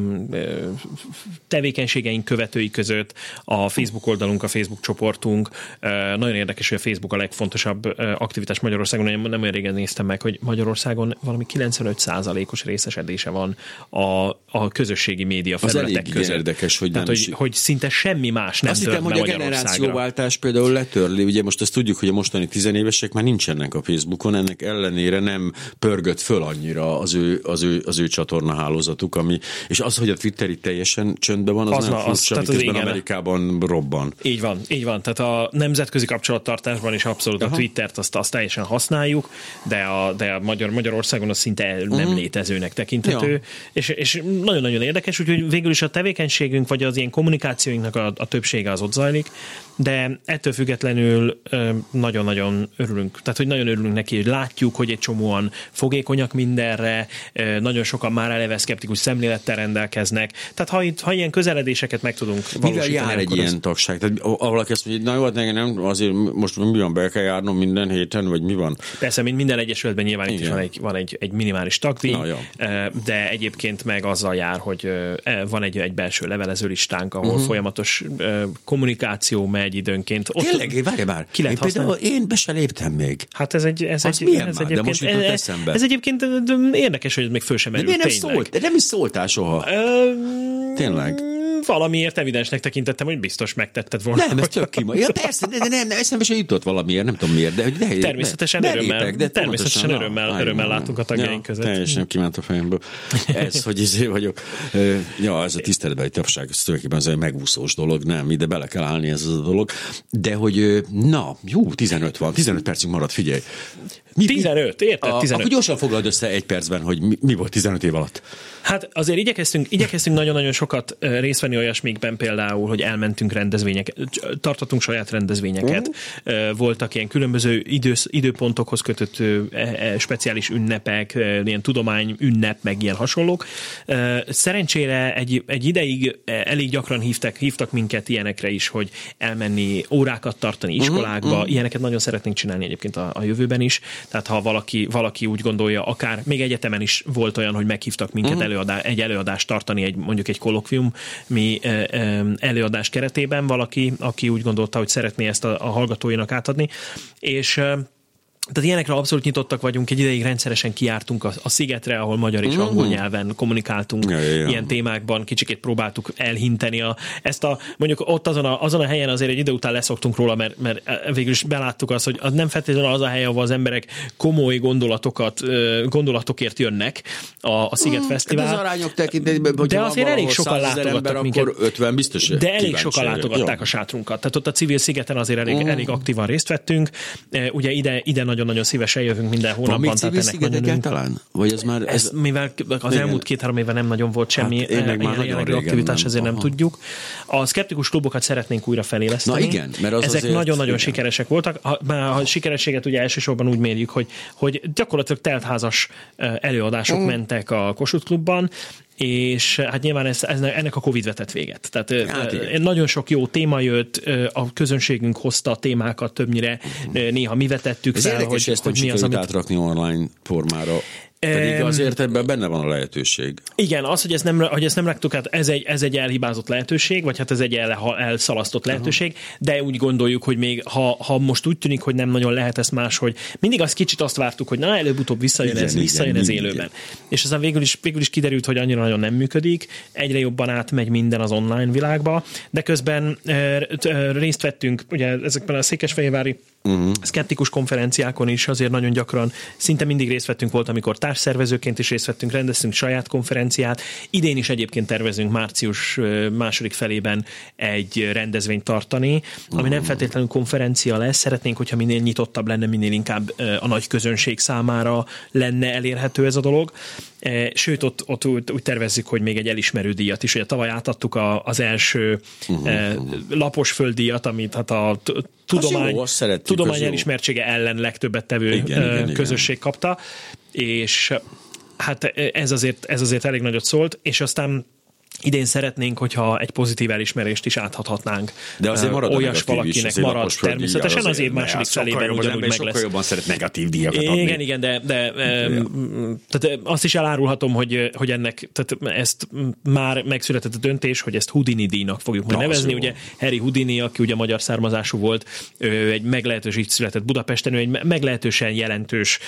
tevékenységeink követői között, a Facebook oldalunk, a Facebook csoportunk, nagyon érdekes, hogy a Facebook a legfontosabb aktivitás Magyarországon, én nem olyan régen néztem meg, hogy Magyarországon valami 95 százalékos részesedése van a, a közösségi média felületek Az között. érdekes, hogy Tehát, nem hogy, hogy szinte semmi más nem Azt hittem, hogy a generációváltás például letörli. Ugye most azt tudjuk, hogy a mostani tizenévesek már nincsenek a Facebookon, ennek ellenére nem pörgött föl annyira az ő, az ő, az ő csatorna hálózatuk, ami, és az, hogy a Twitter itt teljesen csöndben van, az, az nem furcsa, az, miközben az Amerikában robban. Így van, így van. Tehát a nemzetközi kapcsolattartásban is abszolút Aha. a Twittert azt, azt teljesen használjuk, de a, de a Magyar, Magyarországon az szinte nem uh-huh. létezőnek tekinthető, ja. és, és nagyon-nagyon érdekes, úgyhogy végül is a tevékenységünk, vagy az ilyen kommunikációinknak a, a többsége az ott zajlik, de ettől függetlenül nagyon-nagyon örülünk. Tehát, hogy nagyon örülünk neki, hogy látjuk, hogy egy csomóan fogékonyak mindenre, nagyon sokan már eleve szkeptikus szemlélettel rendelkeznek. Tehát, ha, itt, ha ilyen közeledéseket meg tudunk valósítani. Mivel jár egy ilyen az... tagság? Tehát, ahol valaki azt mondja, na jó, hát nem, azért most mi van, be kell járnom minden héten, vagy mi van? Persze, mint minden egyesületben nyilván Igen. itt is van egy, van egy, egy minimális tagdíj, de egyébként meg azzal jár, hogy e, van egy, egy belső levelező listánk, ahol uh-huh. folyamatos kommunikáció megy időnként. Ott Tényleg, várj már, ki lehet én, például, én be se léptem még. Hát ez egy, ez egy, milyen ez már? De most jutott eszembe. Ez egyébként érdekes, hogy ez még föl sem merült. De nem szólt? De nem is szóltál soha. Tényleg valamiért evidensnek tekintettem, hogy biztos megtetted volna. Nem, ez tök kima. Ja, persze, de, nem, nem, eszembe se jutott valamiért, nem tudom miért. De, de, természetesen de, örömmel, de természetesen örömmel, na, örömmel látunk a tagjaink ja, között. Teljesen kiment a fejemből. Ez, hogy izé vagyok. Ja, ez a tiszteletbeli tapság, ez tulajdonképpen ez egy megúszós dolog, nem, ide bele kell állni ez a dolog. De hogy, na, jó, 15 van, 15 percünk maradt, figyelj. Mi, 15, érted? 15. Akkor gyorsan foglald össze egy percben, hogy mi, mi volt 15 év alatt. Hát azért igyekeztünk, igyekeztünk nagyon-nagyon sokat részt venni olyasmikben például, hogy elmentünk rendezvényeket, tartottunk saját rendezvényeket, uh-huh. voltak ilyen különböző idősz, időpontokhoz kötött e, e, speciális ünnepek, ilyen tudomány ünnep, meg ilyen hasonlók. Szerencsére egy, egy ideig elég gyakran hívtak, hívtak minket ilyenekre is, hogy elmenni órákat tartani mhm, iskolákba, uh-huh. ilyeneket nagyon szeretnénk csinálni egyébként a, a jövőben is. Tehát ha valaki, valaki úgy gondolja, akár még egyetemen is volt olyan, hogy meghívtak minket uh-huh előadás, egy előadást tartani, egy, mondjuk egy kolokvium mi előadás keretében valaki, aki úgy gondolta, hogy szeretné ezt a, a hallgatóinak átadni, és tehát ilyenekre abszolút nyitottak vagyunk, egy ideig rendszeresen kiártunk a, a szigetre, ahol magyar és angol nyelven kommunikáltunk Ja, ja, ja. ilyen témákban, kicsikét próbáltuk elhinteni a, ezt a, mondjuk ott azon a, azon a helyen azért egy idő után leszoktunk róla, mert, mert végül is beláttuk azt, hogy az nem feltétlenül az a hely, ahol az emberek komoly gondolatokat, gondolatokért jönnek a, a Sziget Fesztivál. Hát az arányok tekintetében, hogy De azért elég sokan ember, látogattak minket. akkor 50 biztos. De elég kíváncsi sokan látogatták Jó. a sátrunkat. Tehát ott a civil szigeten azért elég, Mm. elég aktívan részt vettünk. E, Ugye ide, ide nagyon-nagyon szívesen jövünk minden Van hónapban. civil tehát ennek sziget nagyon örülünk. egyáltalán? Vagy ez már... Ez, Ez, mivel az Igen. elmúlt két-három éve nem nagyon volt semmi Hát már nagyon jellegű aktivitás, nem. ezért nem tudjuk. A szkeptikus klubokat szeretnénk újra feléleszteni. Na igen, mert az Ezek nagyon-nagyon sikeresek voltak. A, már a sikerességet ugye elsősorban úgy mérjük, hogy, hogy gyakorlatilag teltházas eh, előadások Mm. mentek a Kossuth klubban, és hát nyilván ez, ez, ennek a Covid vetett véget. Tehát Hát hát, igen. nagyon sok jó téma jött, a közönségünk hozta a témákat többnyire, ö, néha mi vetettük ez fel, érdekes, hogy, ezt hogy mi az, amit átrakni online formára. Pedig azért ebben benne van a lehetőség. Igen, az, hogy ezt nem, hogy ezt nem raktuk át, ez egy, ez egy elhibázott lehetőség, vagy hát ez egy el, elszalasztott lehetőség, de úgy gondoljuk, hogy még ha, ha most úgy tűnik, hogy nem nagyon lehet ezt máshogy, mindig az kicsit azt vártuk, hogy na, előbb-utóbb visszajön Igen, ez, igen, visszajön ez mindig. élőben. És aztán végül is, végül is kiderült, hogy annyira nagyon nem működik, egyre jobban átmegy minden az online világba, de közben eh, eh, részt vettünk ugye ezekben a székesfehérvári uh-huh. szkeptikus konferenciákon is azért nagyon gyakran, szinte mindig részt vettünk volt, amikor társszervezőként is részt vettünk, rendeztünk saját konferenciát. Idén is egyébként tervezünk március második felében egy rendezvényt tartani, ami nem feltétlenül konferencia lesz. Szeretnénk, hogyha minél nyitottabb lenne, minél inkább a nagy közönség számára lenne elérhető ez a dolog. E, Sőt, ott, ott úgy, tervezzük, hogy még egy elismerő díjat is. Ugye tavaly átadtuk a, az első uh-huh. lapos földíjat, amit hát a tudomány, jó, tudomány elismertsége ellen legtöbbet tevő Igen, igen, igen, igen. közösség kapta, és hát ez azért, ez azért elég nagyot szólt, és aztán idén szeretnénk, hogyha egy pozitív elismerést is áthathatnánk. De azért marad Olyas is, valakinek azért marad természetesen, az év második sokkal felében ugyanúgy meg Sokkal lesz. jobban szeret negatív díjakat adni. Igen, igen, de, de tehát azt is elárulhatom, hogy, hogy ennek, tehát ezt már megszületett a döntés, hogy ezt Houdini díjnak fogjuk majd nevezni. Ugye Harry Houdini, aki ugye magyar származású volt, egy meglehetős, így született Budapesten, ő egy me- meglehetősen jelentős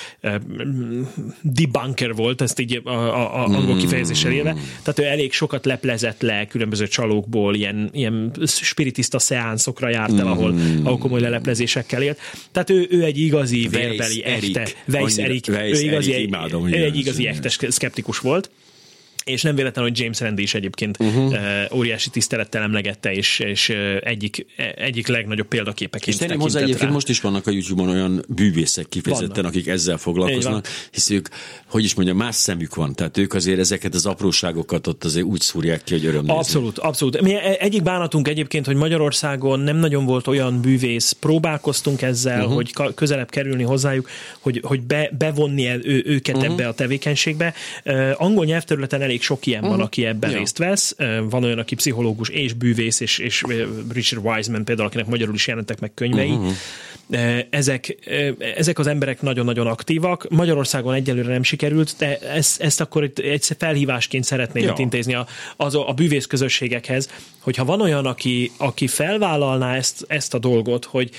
debunker volt, ezt így a, a, a angol kifejezéssel élve. Tehát ő elég sokat leplezett le különböző csalókból, ilyen, ilyen spiritista szeánszokra járt el, ahol, ahol komoly leleplezésekkel élt. Tehát ő, ő egy igazi Weiss vérbeli, Erik. echte, Weiss Erik, Weiss ő igazi, Erik, imádom, ő egy igazi ektes szkeptikus volt. És nem véletlen, hogy James Randi is egyébként uh-huh. óriási tisztelettel emlegette, és, és ö, egyik, egyik legnagyobb példaképeként És tenném hozzá egyébként rá. most is vannak a YouTube-on olyan bűvészek kifejezetten, Vannak. akik ezzel foglalkoznak, hisz ők, hogy is mondjam, más szemük van, tehát ők azért ezeket az apróságokat ott azért úgy szúrják ki, hogy öröm nézni. Abszolút, abszolút. Mi egyik bánatunk egyébként, hogy Magyarországon nem nagyon volt olyan bűvész, próbálkoztunk ezzel, uh-huh. hogy közelebb kerülni hozzájuk, hogy, hogy be, bevonni ő, őket uh-huh. ebbe a tevékenységbe. Uh, angol nyelvterületen elég sok ilyen Mhm. van, aki ebben Ja. részt vesz. Van olyan, aki pszichológus és bűvész, és, és Richard Wiseman például, akinek magyarul is jelentek meg könyvei. Mhm. Uh, ezek, ezek az emberek nagyon-nagyon aktívak. Magyarországon egyelőre nem sikerült, de ezt, ezt akkor egy, egy felhívásként szeretném Ja. itt intézni a, az, a bűvész közösségekhez, hogyha van olyan, aki, aki felvállalná ezt, ezt a dolgot, hogy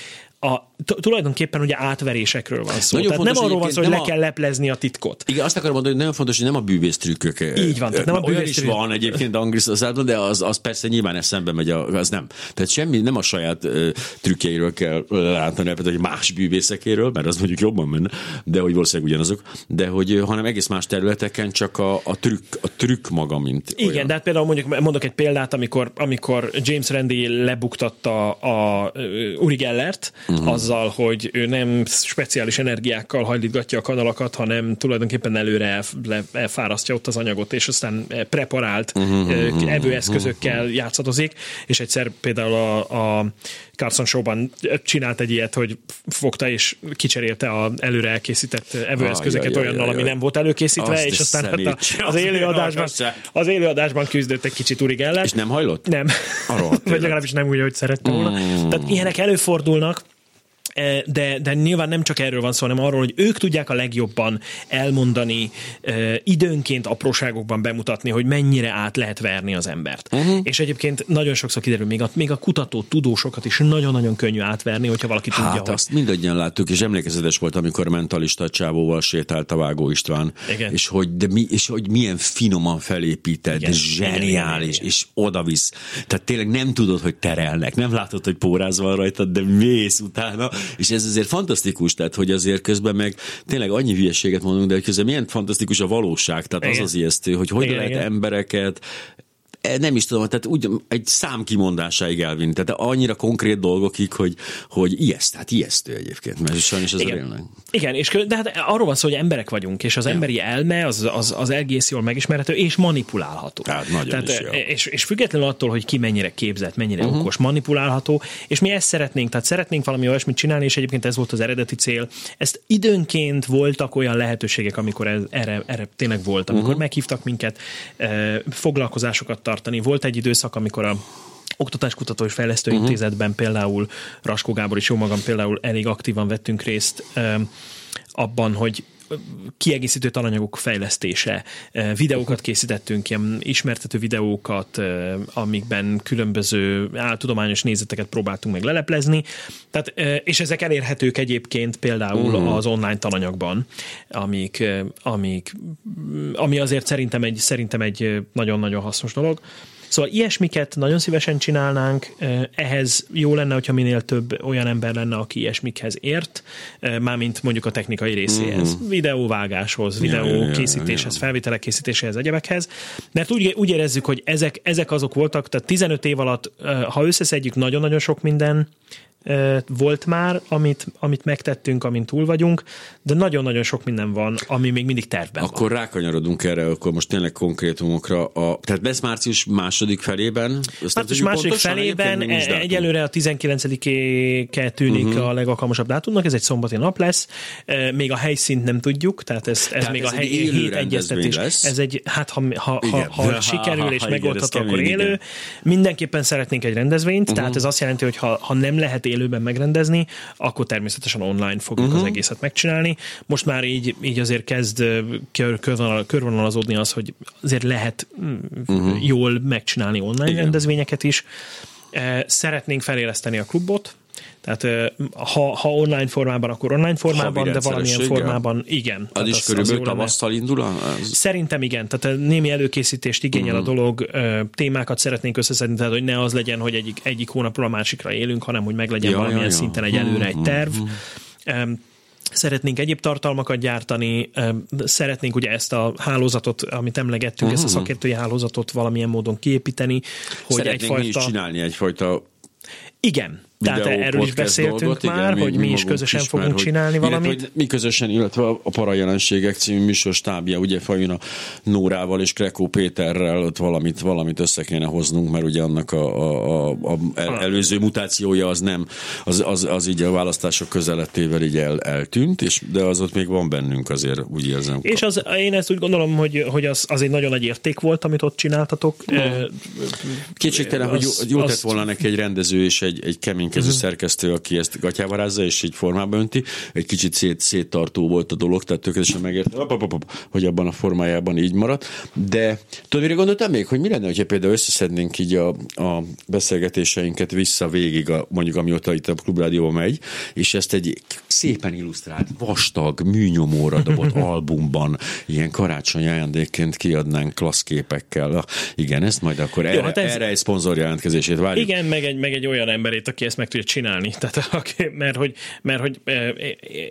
a, tulajdonképpen ugye átverésekről van szó. Nagyon Tehát nem arról van szó, hogy le a- kell leplezni a titkot. Igen, azt akarom mondani, hogy nagyon fontos, hogy nem a bűvész trükkök. Így van, tehát nem a Olyan is van egyébként anglisztországban, de az, az persze nyilván eszembe megy, a- az nem. Tehát semmi, nem a saját ö, trükkjeiről kell látni, mert hogy más bűvészekéről, mert az mondjuk jobban menne, de hogy valószínűleg ugyanazok, de hogy hanem egész más területeken csak a, a, trükk, a trükk maga, mint Igen, olyan. de hát például mondjuk mondok egy példát, amikor, amikor James Randi lebuktatta a, a Uri Gellert. Uh-huh. azzal, hogy ő nem speciális energiákkal hajlítgatja a kanalakat, hanem tulajdonképpen előre elfárasztja ott az anyagot, és aztán preparált Mhm, uh-huh. evőeszközökkel játszadozik, és egyszer például a, a Carson Show-ban csinált egy ilyet, hogy fogta és kicserélte a előre elkészített evőeszközöket Ajajajaj. olyannal, ami nem volt előkészítve, Azt és aztán hát a, az élőadásban, az élőadásban küzdött egy kicsit Uri Geller. És nem hajlott? Nem. A rohadt Vagy legalábbis nem úgy, ahogy szerette volna. Tehát ilyenek előfordulnak, de, de nyilván nem csak erről van szó, hanem arról, hogy ők tudják a legjobban elmondani, e, időnként apróságokban bemutatni, hogy mennyire át lehet verni az embert. Uh-huh. És egyébként nagyon sokszor kiderül, még a, még a kutató tudósokat is nagyon-nagyon könnyű átverni, hogyha valaki hát tudja, hogy... azt mindannyian láttuk, és emlékezetes volt, amikor mentalista csávóval sétált a Vágó István, Igen. és hogy, de mi, és hogy milyen finoman felépített, Igen. zseniális, igen, és odavisz. Tehát tényleg nem tudod, hogy terelnek, nem látod, hogy póráz van rajtad, de mész utána, és ez azért fantasztikus, tehát hogy azért közben meg tényleg annyi hülyeséget mondunk, de közben milyen fantasztikus a valóság, tehát Igen. az az ijesztő, hogy hogy Igen, lehet igen. embereket nem is tudom, tehát úgy egy szám kimondásáig elvinni, tehát annyira konkrét dolgokig, hogy, hogy ijeszt, hát ijesztő egyébként, mert sajnos ez a Igen. élnek. Igen, és de hát arról van szó, hogy emberek vagyunk, és az emberi elme az, az, az egész jól megismerhető, és manipulálható. Hát nagyon is jó. és, és függetlenül attól, hogy ki mennyire képzett, mennyire uh-huh. okos, manipulálható, és mi ezt szeretnénk, tehát szeretnénk valami olyasmit csinálni, és egyébként ez volt az eredeti cél. Ezt időnként voltak olyan lehetőségek, amikor ez, erre, erre tényleg volt, amikor uh-huh. meghívtak minket eh, foglalkozásokat tartani. Volt egy időszak, amikor a Oktatáskutató és Fejlesztő uh-huh. Intézetben például Raskó Gábor és jó magam például elég aktívan vettünk részt abban, hogy kiegészítő tananyagok fejlesztése. Eh, Videókat készítettünk, ilyen ismertető videókat, eh, amikben különböző áltudományos nézeteket próbáltunk meg leleplezni. Tehát, eh, és ezek elérhetők egyébként például uh-huh. az online tananyagban, amik, amik, ami azért szerintem egy, szerintem egy nagyon-nagyon hasznos dolog. Szóval ilyesmiket nagyon szívesen csinálnánk, eh, ehhez jó lenne, hogyha minél több olyan ember lenne, aki ilyesmikhez ért, mármint mondjuk a technikai részéhez, mm. videóvágáshoz, videó ja, ja, készítéshez, felvételek készítéséhez, egyebekhez, mert úgy, úgy érezzük, hogy ezek, ezek azok voltak, tehát 15 év alatt, ha összeszedjük, nagyon-nagyon sok minden volt már, amit, amit megtettünk, amint túl vagyunk, de nagyon-nagyon sok minden van, ami még mindig tervben van. Akkor rákanyarodunk erre, akkor most tényleg konkrétumokra. A, tehát lesz március második felében? Azt nem Március tudjuk második pontosan, felében e- egyelőre a 19-e tűnik Mhm. uh-huh. a legalkalmasabb dátumnak, ez egy szombati nap lesz. Még a helyszínt nem tudjuk, tehát ez, ez Tehát még ez a egy hely, élő hét egyeztetés. lesz. Ez egy, hát ha, ha, ha, Igen. ha Ha, sikerül ha, és ha, megoldható, akkor élő. igen. Mindenképpen szeretnénk egy rendezvényt, Mhm. uh-huh. tehát ez azt jelenti, hogy ha, ha nem lehet élőben megrendezni, akkor természetesen online fogjuk Mhm. uh-huh. az egészet megcsinálni. Most már így, így azért kezd körvonal, körvonalazódni az, hogy azért lehet uh-huh. jól megcsinálni online Mhm. Igen. rendezvényeket is. Szeretnénk feléleszteni a klubot, tehát eh, ha, ha online formában, akkor online formában, de valamilyen formában igen. Az Tehát is körülbelül jó lenne. tavasszal indul? Az... Szerintem igen, tehát eh, némi előkészítést igényel Mhm. uh-huh. a dolog, ö, témákat szeretnénk összeszedni, tehát hogy ne az legyen, hogy egyik, egyik hónapról a másikra élünk, hanem hogy meglegyen Ja, valamilyen ja, ja. szinten egy előre egy Mhm, terv. Em, Szeretnénk egyéb tartalmakat gyártani, szeretnénk ugye ezt a hálózatot, amit emlegettünk, Mhm. ezt a szakértői hálózatot valamilyen módon kiépíteni, hogy Szeretnénk mi is egyfajta... csinálni egyfajta Igen, tehát videó, erről is beszéltünk dolgot, már, igen, hogy mi is magunk közösen is, fogunk mert hogy- csinálni illetve, valamit. hogy mi közösen, illetve a Parajelenségek című műsor stábja, ugye Fajuna Nórával és Krekó Péterrel ott valamit, valamit össze kéne hoznunk, mert ugye annak a, a, a, a el, előző mutációja az nem, az, az, az így a választások közelettével így el, eltűnt, és, de az ott még van bennünk azért, úgy érzem. És az, én ezt úgy gondolom, hogy, hogy az, az egy nagyon nagy érték volt, amit ott csináltatok. Kétségtelen, hogy jó, tett volna neki egy rendező és egy, egy keménykező uh-huh. szerkesztő, aki ezt gatyába rázza, és így formába önti. Egy kicsit szét, széttartó volt a dolog, tehát tökéletesen megérte, hogy abban a formájában így maradt. De tudod, mire gondoltam még, hogy mi lenne, hogyha például összeszednénk így a, a beszélgetéseinket vissza végig, a, mondjuk amióta itt a Klubrádió megy, és ezt egy szépen illusztrált, vastag, műnyomóra dobott <laughs> albumban, ilyen karácsonyi ajándékként kiadnánk klassz képekkel. Igen, ezt majd akkor erre, hát ez- erre egy szponzor jelentkezését várjuk. Igen, meg egy, meg egy olyan emberét, aki ezt meg tudja csinálni. <laughs> Tehát, mert hogy, mert, hogy e, e,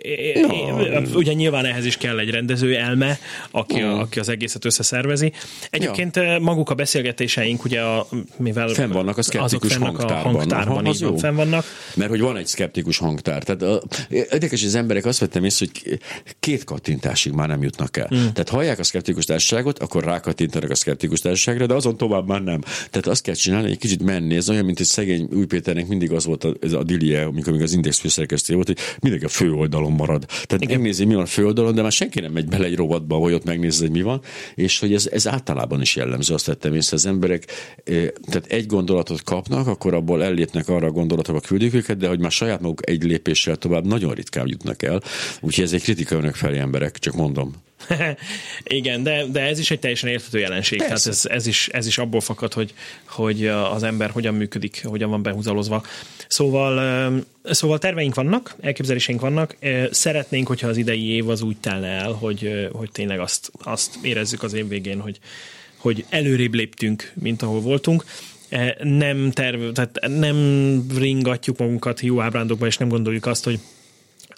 e, e, ugye nyilván ehhez is kell egy rendező elme, aki, a, aki az egészet összeszervezi. Egyébként ja. maguk a beszélgetéseink, ugye, a, mivel Fenn vannak a szkeptikus hangtárban. a hangtárban, Aha, így van, fenn vannak. Mert hogy van egy szkeptikus hangtár. Tehát a, érdekes, az emberek azt vettem észre, hogy két kattintásig már nem jutnak el. Mm. Tehát hallják a szkeptikus társaságot, akkor rákattintanak a szkeptikus társaságra, de azon tovább már nem. Tehát azt kell csinálni, hogy egy kicsit menni. Ez olyan, mint egy szegény Új Péternek mindig az volt volt a, ez a Dilie, amikor még az Index főszerkesztő volt, hogy mindenki a fő oldalon marad. Tehát Igen. megnézi, mi van a fő oldalon, de már senki nem megy bele egy rovatba, hogy ott megnézze, hogy mi van, és hogy ez, ez általában is jellemző, azt tettem észre, az emberek eh, tehát egy gondolatot kapnak, akkor abból ellépnek arra a gondolatra, küldik őket, de hogy már saját maguk egy lépéssel tovább nagyon ritkán jutnak el. Úgyhogy ez egy kritika önök felé emberek, csak mondom. <laughs> Igen, de, de ez is egy teljesen érthető jelenség. Persze. Tehát ez, ez, is, ez is abból fakad, hogy, hogy az ember hogyan működik, hogyan van behúzalozva. Szóval, szóval terveink vannak, elképzeléseink vannak. Szeretnénk, hogyha az idei év az úgy telne el, hogy, hogy tényleg azt, azt érezzük az év végén, hogy, hogy előrébb léptünk, mint ahol voltunk nem terv, tehát nem ringatjuk magunkat jó ábrándokba, és nem gondoljuk azt, hogy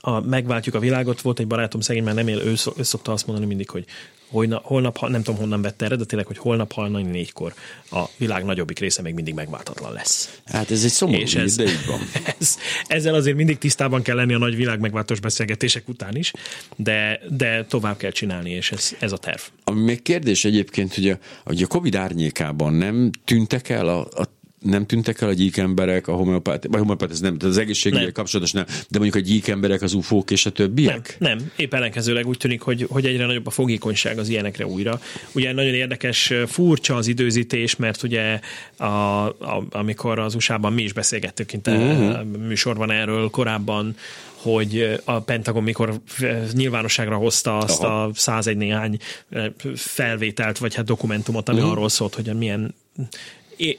a, megváltjuk a világot. Volt egy barátom, szegény már nem él, ő, ő szokta azt mondani mindig, hogy holnap, holnap, nem tudom honnan vette eredetileg, hogy holnap hajnali négykor a világ nagyobbik része még mindig megváltatlan lesz. Hát ez egy szomorú és ez, de így van. <laughs> Ez, ezzel azért mindig tisztában kell lenni a nagy világ megváltós beszélgetések után is, de, de tovább kell csinálni, és ez, ez a terv. Ami még kérdés egyébként, hogy a, hogy a Covid árnyékában nem tűntek el a, a nem tűntek el a gyík emberek, a homeopát, vagy homeopát, ez nem, az egészségügyi kapcsolatos nem, de mondjuk a gyík emberek, az ufók és a többiek? Nem, nem. Épp ellenkezőleg úgy tűnik, hogy, hogy egyre nagyobb a fogékonyság az ilyenekre újra. Ugye nagyon érdekes, furcsa az időzítés, mert ugye a, a, amikor az USA-ban mi is beszélgettünk itt uh-huh. műsorban erről korábban, hogy a Pentagon mikor nyilvánosságra hozta azt Aha. a 101 néhány felvételt, vagy hát dokumentumot, ami uh-huh. arról szólt, hogy milyen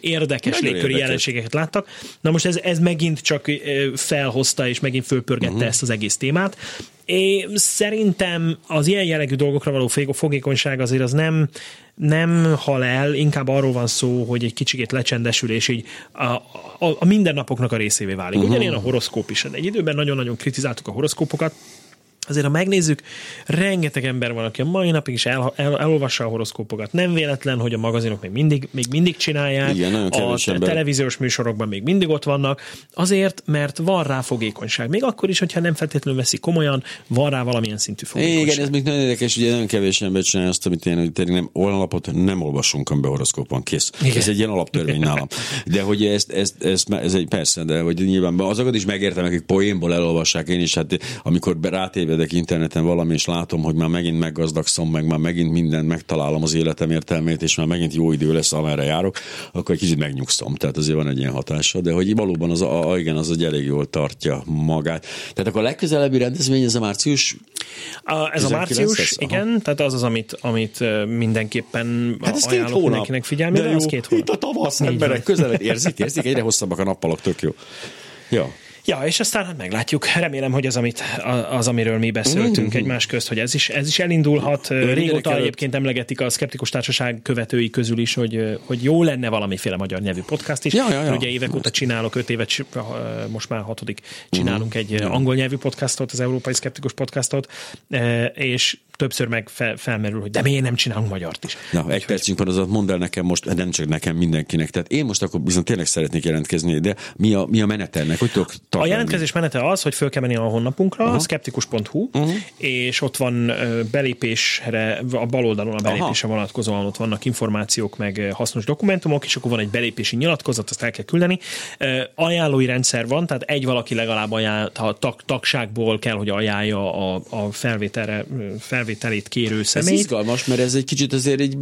érdekes légköri érdekes. jelenségeket láttak. Na most ez, ez megint csak felhozta és megint fölpörgette uh-huh. ezt az egész témát. Én szerintem az ilyen jellegű dolgokra való fogékonyság azért az nem, nem hal el, inkább arról van szó, hogy egy kicsikét lecsendesül, és így a, a, a mindennapoknak a részévé válik. Uh-huh. Ugyanilyen a horoszkóp is. Egy időben nagyon-nagyon kritizáltuk a horoszkópokat, Azért, ha megnézzük, rengeteg ember van, aki a mai napig is el, el, elolvassa a horoszkópokat. Nem véletlen, hogy a magazinok még mindig, még mindig csinálják, Igen, a ember. televíziós műsorokban még mindig ott vannak, azért, mert van rá fogékonyság. Még akkor is, hogyha nem feltétlenül veszik komolyan, van rá valamilyen szintű fogékonyság. Igen, ez még nagyon érdekes, ugye nagyon kevés ember csinálja azt, amit én, hogy tényleg nem, alapot nem olvasunk, amiben horoszkópon kész. Igen. Ez egy ilyen alaptörvény nálam. <laughs> De hogy ezt, ezt, ezt, ez egy persze, de hogy nyilván azokat is megértem, akik poénból elolvassák én is, hát amikor rátéve rátévedek interneten valami, és látom, hogy már megint meggazdagszom, meg már megint mindent megtalálom az életem értelmét, és már megint jó idő lesz, amerre járok, akkor egy kicsit megnyugszom. Tehát azért van egy ilyen hatása, de hogy valóban az, a, igen, az egy elég jól tartja magát. Tehát akkor a legközelebbi rendezvény ez a március? A, ez a március, lesz? igen, Aha. tehát az az, amit, amit mindenképpen hát ez ajánlok mindenkinek figyelmére, az két hónap. Itt a tavasz, emberek közeled érzik, érzik, egyre hosszabbak a nappalok, tök jó. Ja. Ja, és aztán hát meglátjuk. Remélem, hogy az, amit, az amiről mi beszéltünk mm-hmm. egymás közt, hogy ez is, ez is elindulhat. Ön Régóta előtt... egyébként emlegetik a Skeptikus Társaság követői közül is, hogy, hogy jó lenne valamiféle magyar nyelvű podcast is. Ja, ja, ja. Ugye évek óta csinálok, öt évet, most már hatodik csinálunk mm-hmm. egy angol nyelvű podcastot, az Európai Skeptikus podcastot, és többször meg fel, felmerül, hogy de miért nem csinálunk magyart is. Na, egy Úgyhogy... percünk van, az mondd el nekem most, nem csak nekem, mindenkinek. Tehát én most akkor bizony tényleg szeretnék jelentkezni, de mi a, mi a menete ennek? Hogy tudok a jelentkezés menete az, hogy föl kell menni a honlapunkra, uh-huh. skeptikus.hu, uh-huh. és ott van belépésre, a bal oldalon a belépésre Aha. vonatkozóan ott vannak információk, meg hasznos dokumentumok, és akkor van egy belépési nyilatkozat, azt el kell küldeni. Ajánlói rendszer van, tehát egy valaki legalább ajánl, a tag, tagságból kell, hogy ajánlja a, a felvételre, felvételét kérő személy. Ez izgalmas, mert ez egy kicsit azért így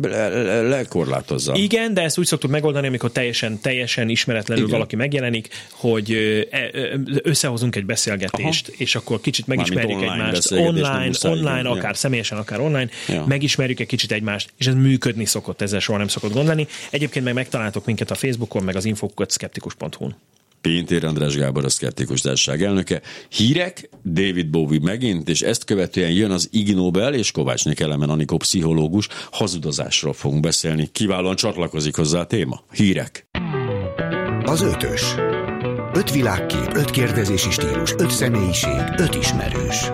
lekorlátozza. Igen, de ezt úgy szoktuk megoldani, amikor teljesen, teljesen ismeretlenül Igen. valaki megjelenik, hogy e, összehozunk egy beszélgetést, Aha. és akkor kicsit megismerjük online egymást. Online, online, akár ja. személyesen, akár online, ja. megismerjük egy kicsit egymást, és ez működni szokott, ezzel soha nem szokott gondolni. Egyébként meg megtaláltok minket a Facebookon, meg az infokotskeptikus.hu-n. Péntér András Gábor, a Szkeptikus Társaság elnöke. Hírek, David Bowie megint, és ezt követően jön az Ig Nobel és Kovácsnék Elemen Anikó pszichológus. Hazudozásról fogunk beszélni. Kiválóan csatlakozik hozzá a téma. Hírek. Az ötös. Öt világkép, öt kérdezési stílus, öt személyiség, öt ismerős.